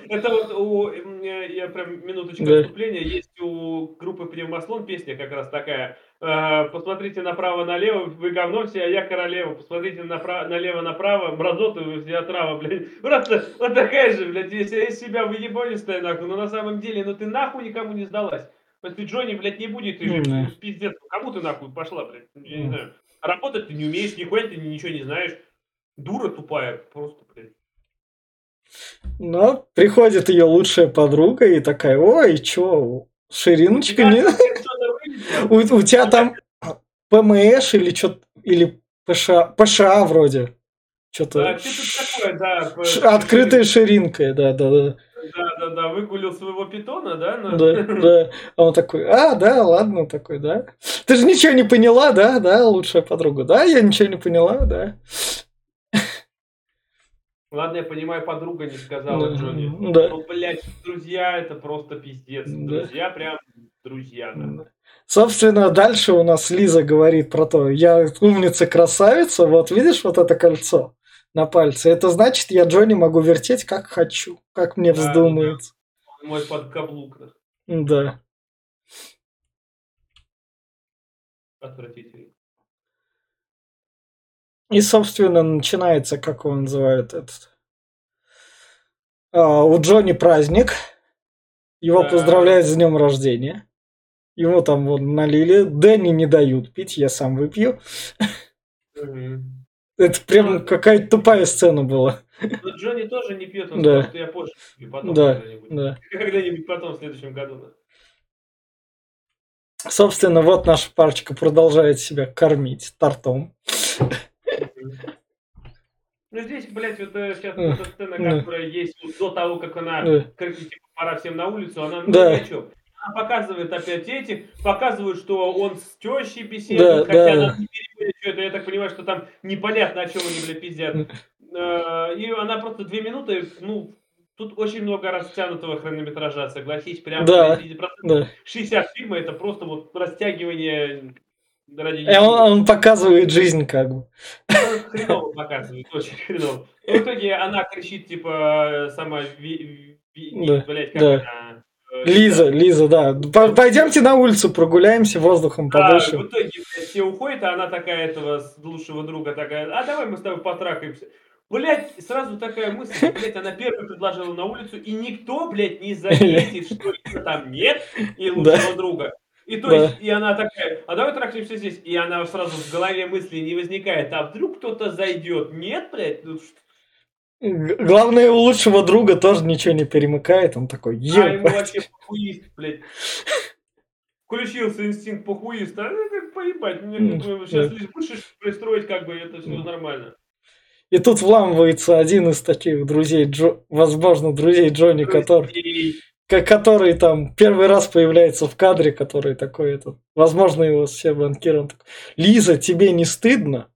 Это вот у, я прям минуточку да. отступления, есть у группы Пневмослон песня как раз такая. Э, посмотрите направо-налево, вы говно все, а я королева. Посмотрите направо, налево-направо, мразоты вы все отрава, блядь. Просто вот такая же, блядь, если из себя выебонистая, нахуй. Но на самом деле, ну ты нахуй никому не сдалась. Если Джонни, блядь, не будет, ты же mm. пиздец. Кому ты нахуй пошла, блядь? Я не знаю. Работать ты не умеешь, нихуя ты ничего не знаешь. Дура тупая, просто, блядь. Но приходит ее лучшая подруга и такая, ой, чё, шириночка не... <laughs> у, у тебя там ПМШ или что или ПША, ПША вроде. Что-то... Да, что такое, да. Ш... Открытая ширинка, да, да, да. Да, выгулил своего питона, да? Но... Да, да. А он такой, а, да, ладно, такой, да. Ты же ничего не поняла, да, да, лучшая подруга. Да, я ничего не поняла, да. Ладно, я понимаю, подруга не сказала да, Джонни. Да. Ну, блядь, друзья, это просто пиздец. Да. Друзья прям друзья. Да. Собственно, дальше у нас Лиза говорит про то, я умница-красавица, вот видишь вот это кольцо на пальце, это значит, я Джонни могу вертеть как хочу, как мне да, вздумается. Да. Мой подкаблук. Да. Отвратительно. И, собственно, начинается, как он называет этот... А, у Джонни праздник. Его да. поздравляют с днем рождения. Ему там вот налили. Дэнни не дают пить, я сам выпью. Угу. Это прям какая-то тупая сцена была. Но Джонни тоже не пьет, он да. сказал, что я позже потом да. когда-нибудь. Да. <laughs> Когда-нибудь потом, в следующем году. Собственно, вот наша парочка продолжает себя кормить тортом. <laughs> Ну здесь, блядь, вот сейчас э, эта сцена, которая есть до того, как она кричит, типа, пора всем на улицу, она ну да. Показывает опять эти, показывает, что он с тещей беседует, да, хотя да. она не переводит что это, я так понимаю, что там непонятно, о чем они, блядь, пиздят. Э, и она просто две минуты, ну, тут очень много растянутого хронометража, согласись, прям да, да. 60 фильма это просто вот растягивание Ради И он, он показывает жизнь как бы. Ну, хреново показывает, очень хреново. И в итоге она кричит, типа, сама, ви, ви, Да, блядь, как да. она? Э, Лиза, Лиза, да. Пойдемте на улицу прогуляемся, воздухом Да, подышим. в итоге блядь, все уходят, а она такая этого лучшего друга такая, а давай мы с тобой потрахаемся. Блять, сразу такая мысль, блять, она первая предложила на улицу, и никто, блядь, не заметит, что ее там нет, и лучшего друга. И то Да. есть, и она такая, а давай трахаемся здесь. И она сразу в голове мысли не возникает, а вдруг кто-то зайдет? Нет, блядь, ну Главное, у лучшего друга тоже ничего не перемыкает. Он такой, А ему вообще похуист, блядь. Включился инстинкт похуиста. А, как поебать, мне сейчас лишь будешь пристроить, как бы это все нормально. И тут вламывается один из таких друзей, Джо, возможно, друзей Джонни, который, который там первый раз появляется в кадре, который такой этот, возможно, его все банкиры, он такой, Лиза, тебе не стыдно?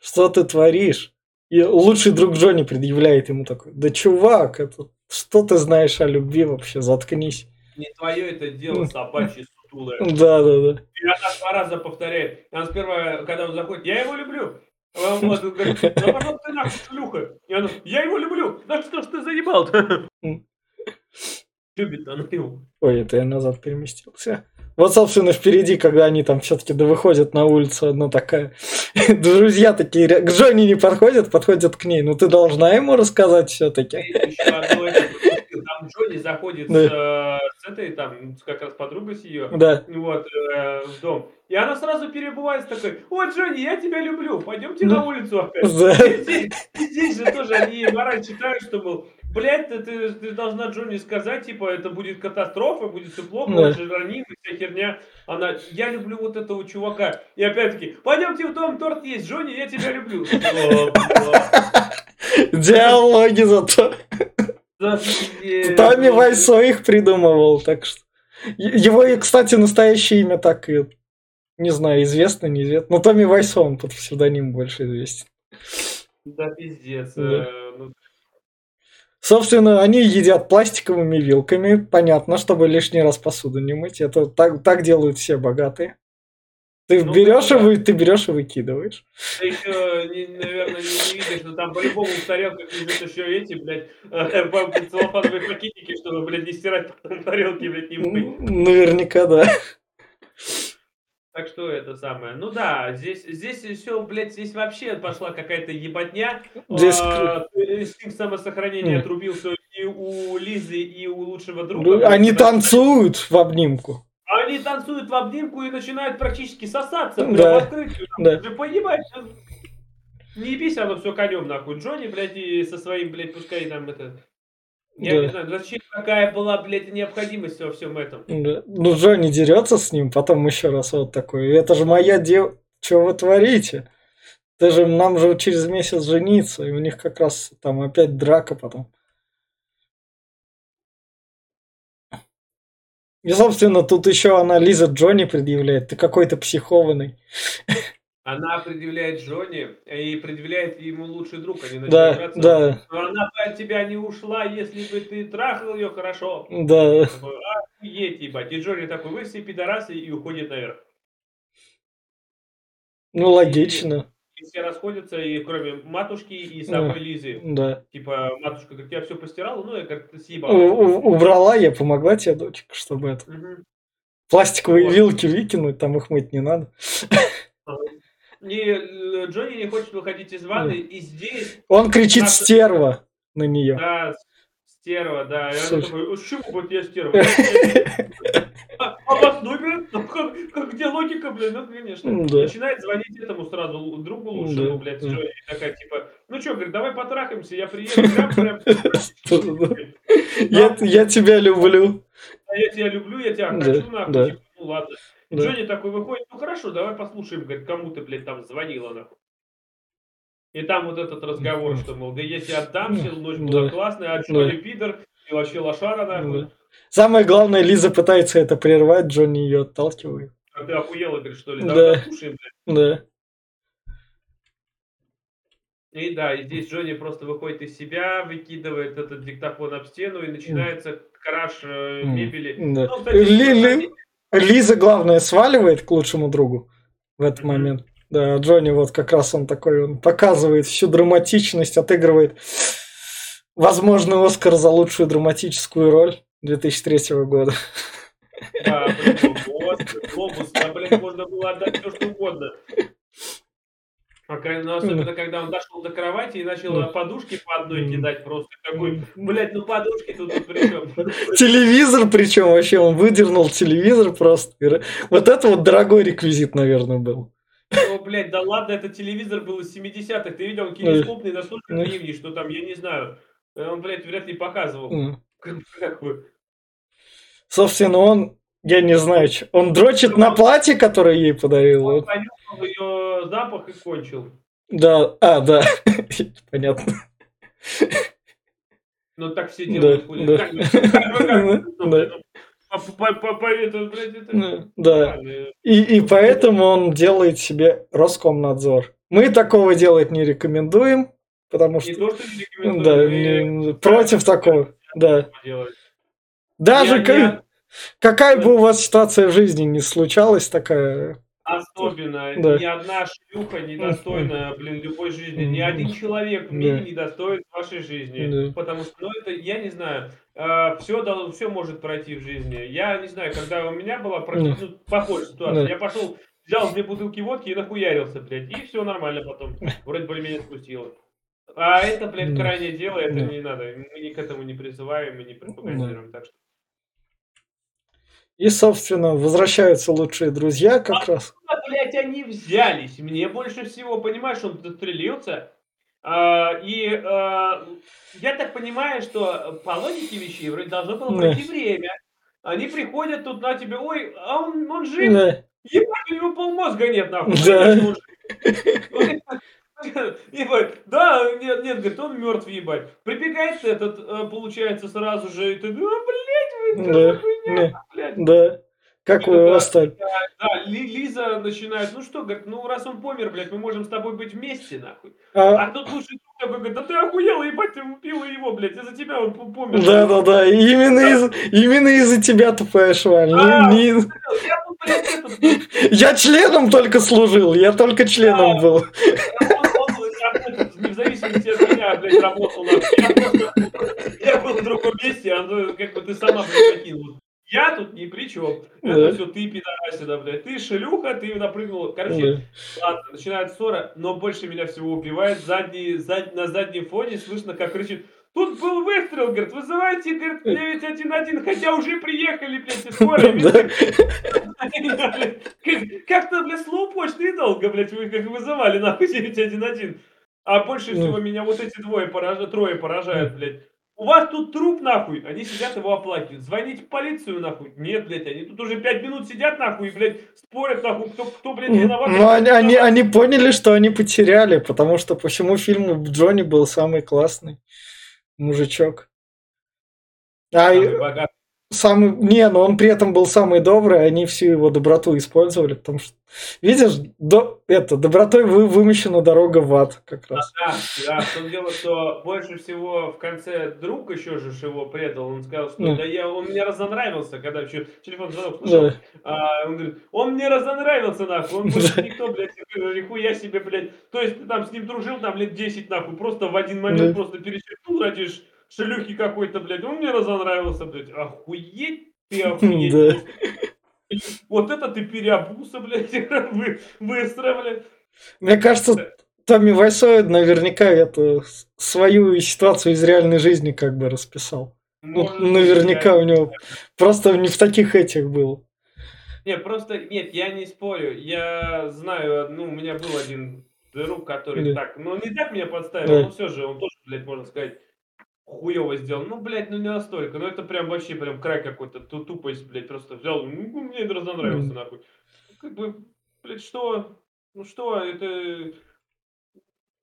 Что ты творишь? И лучший друг Джонни предъявляет ему такой, да чувак, это, что ты знаешь о любви вообще, заткнись. Не твое это дело, собачье сутулое. Да, да, да. И она два раза повторяет. И он сперва, когда он заходит, я его люблю. А он говорит, да пошел ты нахуй, шлюха. И она, я его люблю. Да что ж ты заебал-то? Любит она его. Ой, это я назад переместился. Вот, собственно, впереди, когда они там все-таки выходят на улицу, одна такая. <laughs> Друзья такие, к Джонни не подходят, подходят к ней. Ну, ты должна ему рассказать все-таки. Там Джонни заходит Да. с, э, с этой, там, как раз подругой с ее, Да. вот, э, в дом. И она сразу перебывает такой, о, Джонни, я тебя люблю, пойдемте на улицу опять. Да. И здесь, и здесь же тоже они мораль читают, что, мол, блядь, ты, ты, ты должна Джонни сказать, типа, это будет катастрофа, будет все плохо, Да. же раним, вся херня. Она, я люблю вот этого чувака. И опять-таки, пойдемте в дом, торт есть, Джонни, я тебя люблю. <laughs> Диалоги зато. Томми Вайсо их придумывал, так что... Его, кстати, настоящее имя так и... Не знаю, известно, неизвестно. Но Томми Вайсо, он под псевдоним больше известен. Да пиздец. Да. Собственно, они едят пластиковыми вилками. Понятно, чтобы лишний раз посуду не мыть. Это так, так делают все богатые. Ты Ну, берешь и да. вы, ты берешь и выкидываешь. Ты еще, не- наверное, не, не видишь, но там по-любому в тарелках лежат еще эти, блядь, э, <laughs> целлофановые пакетики, чтобы, блядь, не стирать потом тарелки, блядь, не мыть. Наверняка, да. Так что это самое. Ну да, здесь, здесь все, блядь, здесь вообще пошла какая-то ебатня. Здесь А, Инстинкт самосохранения отрубился и у Лизы, и у лучшего друга. Ну, Они танцуют в обнимку. Они танцуют в обнимку и начинают практически сосаться Да. в Да. Поебать. ну, Не ебись, оно все конем нахуй. Джонни, блядь, и со своим, блядь, пускай там это... Я Да. не знаю, зачем какая была, блядь, необходимость во всем этом. Да. Ну, Джонни дерется с ним, потом еще раз вот такой. Это же моя дев... Что вы творите? Ты же, нам же через месяц жениться, и у них как раз там опять драка потом. И, собственно, тут еще она Лиза Джонни предъявляет. Ты какой-то психованный. Она предъявляет Джонни и предъявляет ему лучший друг. Они начали Да, драться. да, Но она бы от тебя не ушла, если бы ты трахал ее хорошо. да. Такой, Охуеть, ебать. И Джонни такой, вы все пидорасы, и уходит наверх. Ну, логично. И все расходятся, и кроме матушки и самой Да. Лизы. Да. Типа, матушка, как я все постирала, ну, я как-то съебала. у- убрала я, помогла тебе, дочка, чтобы это... Мгм. Пластиковые Вот. вилки выкинуть, там их мыть не надо. И э, Джонни не хочет выходить из ванны, и здесь, Он кричит Наша- стерва на нее. да, стерва, да. Слушай. такой, чего вот я стерва? <laughs> А а вас любят? Ну, как- Где логика, блин? Ну, конечно. Начинает звонить этому сразу другу лучшему, Да, блядь. Джонни. Такая, типа, ну что, говорит, давай потрахаемся, я приеду. <laughs> Я, я тебя люблю. А я тебя люблю, я тебя хочу, нахуй. Типа, ну ладно. Да. Джонни такой выходит, ну хорошо, давай послушаем, говорит, кому ты, блядь, там звонила, нахуй. И там вот этот разговор, что, мол, да я тебе отдам, все, ночь была Да. классная, а Джонни пидор, и вообще лошара, нахуй. Да. Самое главное, Лиза пытается это прервать, Джонни ее отталкивает. А ты охуела, говорит, что ли? Да. Давай послушаем, блядь. Да. И да, и здесь Джонни просто выходит из себя, выкидывает этот диктофон об стену, и начинается краш э, мебели. Да. Ну, кстати, Ли- ли- Лиза, главное, сваливает к лучшему другу в этот момент. Да, Джонни вот как раз он такой, он показывает всю драматичность, отыгрывает возможный Оскар за лучшую драматическую роль 2003 года. Да, блин, глобус, да, блин, можно было отдать все, что угодно. А, ну, особенно, когда он дошел до кровати и начал подушки по одной кидать просто. Такой, блядь, ну подушки тут при чем? <laughs> Телевизор причем вообще, он выдернул телевизор просто. Вот это вот дорогой реквизит, наверное, был. О, блядь, да ладно, это телевизор был из 70-х. Ты видел, он кинескопный настолько древний, что там, я не знаю, он, блядь, вряд ли показывал. <laughs> Собственно, он, я не знаю, он дрочит на платье, которое ей подарил. Он понюхал ее запах и кончил. Да, а, да, <laughs> понятно. Ну так все делают. Да. <laughs> И, и поэтому он делает себе Роскомнадзор. Мы такого делать не рекомендуем, потому что... Не то, что не рекомендуем. Да, против такого. Да. Даже какая бы у вас ситуация в жизни не случалась такая, Особенно. Да. Ни одна шлюха не достойна, блин, любой жизни. Ни один человек в мире не достоин вашей жизни. Потому что, ну, это, я не знаю, все, все может пройти в жизни. Я не знаю, когда у меня была ну, похожая ситуация, я пошел, взял две бутылки водки и нахуярился, блядь, и все нормально потом. Вроде более-менее спустило. А это, блядь, крайнее дело, это не надо. Мы ни к этому не призываем и не пропагандируем. Так что и, собственно, возвращаются лучшие друзья как а раз. Откуда, блядь, они взялись? Мне больше всего, понимаешь, он застрелился. А, и а, я так понимаю, что по логике вещей вроде должно было пройти да. время. Они приходят тут на тебе, ой, а он, он жив? Да. Ебать, у него полмозга нет, нахуй. Да. <laughs> <laughs> Ебать, да, нет, нет, говорит, он мертв, ебать. Прибегает этот, э, получается, сразу же, и ты, ну, блядь, вы, да, хуйня, блядь. Да. Как вы его оставили? Да, Лиза начинает, ну что, говорит, ну раз он помер, блядь, мы можем с тобой быть вместе, нахуй. А, а тут друг такой говорит, да ты охуел, ебать, ты убила его, блядь, из-за тебя он помер. Да, да, да, именно, да. Из, именно из-за тебя, тупая шваль. А, не, не... Я, тут, блядь, этот... я членом только служил, я только членом да. был от меня, блядь, работал. Я был в другом месте, а ну, как бы ты сама, закинула. Я тут ни при чем. Это все ты, пидорасина, блядь. Ты шелюха, ты напрыгнула. Короче, ладно, начинает ссора, но больше меня всего убивает. Задний, зад, на заднем фоне слышно, как кричит Тут был выстрел, говорит, вызывайте, говорит, 911, хотя уже приехали, блядь, скоро. <laughs> Как-то, блядь, слоупочно и долго, блядь, вы как вызывали, нахуй, 911. А больше всего меня вот эти двое поражают, трое поражают, блядь. У вас тут труп, нахуй. Они сидят его оплакивают. Звоните в полицию, нахуй. Нет, блядь, они тут уже пять минут сидят, нахуй, и, блядь, спорят, нахуй, кто, кто блядь, виноват. Ну, они, они, они поняли, что они потеряли, потому что почему фильм Джонни был самый классный мужичок. А, богатый самый... Не, но он при этом был самый добрый, они всю его доброту использовали, потому что, видишь, до... это, добротой вы... вымощена дорога в ад как раз. Да, да, в том дело, что больше всего в конце друг еще же его предал, он сказал, что да я, он мне разонравился, когда еще телефон звонок слышал, да. а, он говорит, он мне разонравился, нахуй, он больше никто, блядь, нихуя себе, блядь, то есть ты там с ним дружил, там лет 10, нахуй, просто в один момент да. просто перечеркнул ради шелюхи какой-то, блядь, он мне разонравился, блядь. Охуеть ты, <laughs> охуеть. Вот это ты переобулся, блядь, <laughs> быстро, блядь. Мне кажется, Томми Вайсоид наверняка это свою ситуацию из реальной жизни как бы расписал. Может, наверняка у него просто не в таких этих был. Нет, просто, нет, я не спорю. Я знаю, ну, у меня был один друг, который да. так, ну, не так меня подставил, да. но все же, он тоже, блядь, можно сказать, хуево сделал. Ну, блядь, ну не настолько. Ну, это прям вообще прям край какой-то. Ту тупость, блядь, просто взял. Ну, мне это разонравился, нахуй. Как бы, блядь, что? Ну что, это...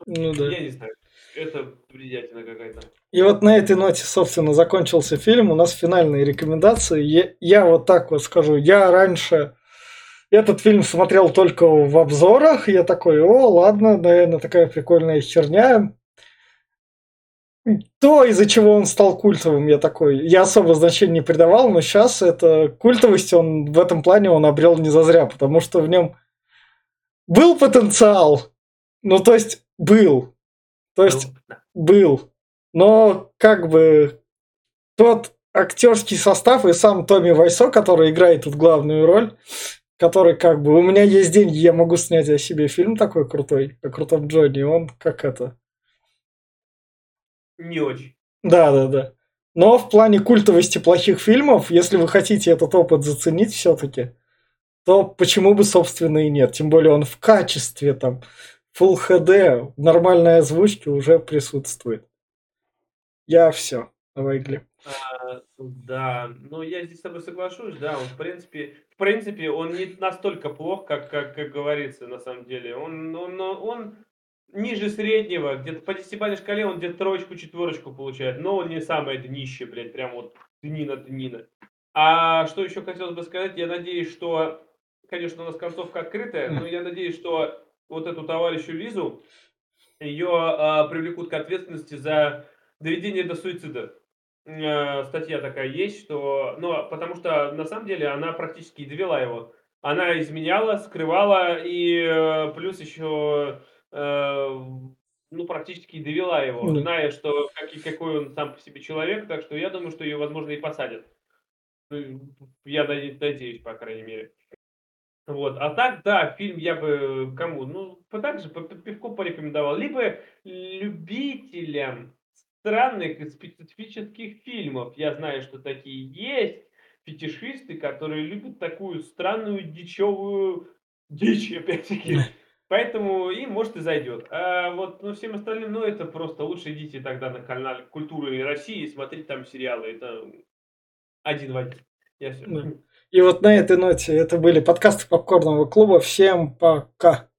Ну да. Я не знаю. Это бредятина какая-то. И вот на этой ноте, собственно, закончился фильм. У нас финальные рекомендации. Я, я вот так вот скажу. Я раньше этот фильм смотрел только в обзорах. Я такой, о, ладно, наверное, такая прикольная херня. То, из-за чего он стал культовым, я такой, я особо значения не придавал, но сейчас это культовость, он в этом плане он обрел не зазря, потому что в нем был потенциал, ну то есть был, то есть был, но как бы тот актерский состав и сам Томми Вайсо, который играет тут главную роль, который как бы у меня есть деньги, я могу снять о себе фильм такой крутой, о крутом Джонни, он как это не очень. Да, да, да. Но в плане культовости плохих фильмов, если вы хотите этот опыт заценить все-таки, то почему бы, собственно, и нет. Тем более он в качестве там Full HD, нормальной озвучке уже присутствует. Я все. Давай, Глеб. А, да, ну я здесь с тобой соглашусь, да, он в принципе, в принципе, он не настолько плох, как, как, как говорится на самом деле. Он, он, он ниже среднего, где-то по десятибалльной шкале он где-то троечку, четверочку получает, но он не самое днище, блядь, прям вот днина, днина. А что еще хотелось бы сказать, я надеюсь, что, конечно, у нас концовка открытая, но я надеюсь, что вот эту товарищу Лизу, ее а, привлекут к ответственности за доведение до суицида. А, статья такая есть, что, ну, потому что на самом деле она практически довела его. Она изменяла, скрывала и э, плюс еще Э, ну, практически довела его, mm. зная, что как, какой он сам по себе человек, так что я думаю, что ее, возможно, и посадят. Ну, я надеюсь, по крайней мере. Вот. А так, да, фильм я бы кому? Ну, также по пивку порекомендовал. Либо любителям странных и специфических фильмов. Я знаю, что такие есть. Фетишисты, которые любят такую странную, дичевую дичь, опять-таки. <laughs> Поэтому им, может, и зайдет. А вот ну, всем остальным, ну, это просто лучше идите тогда на канал Культуры России и смотрите там сериалы. Это один в один. Я все. И вот на этой ноте это были подкасты Попкорного клуба. Всем пока.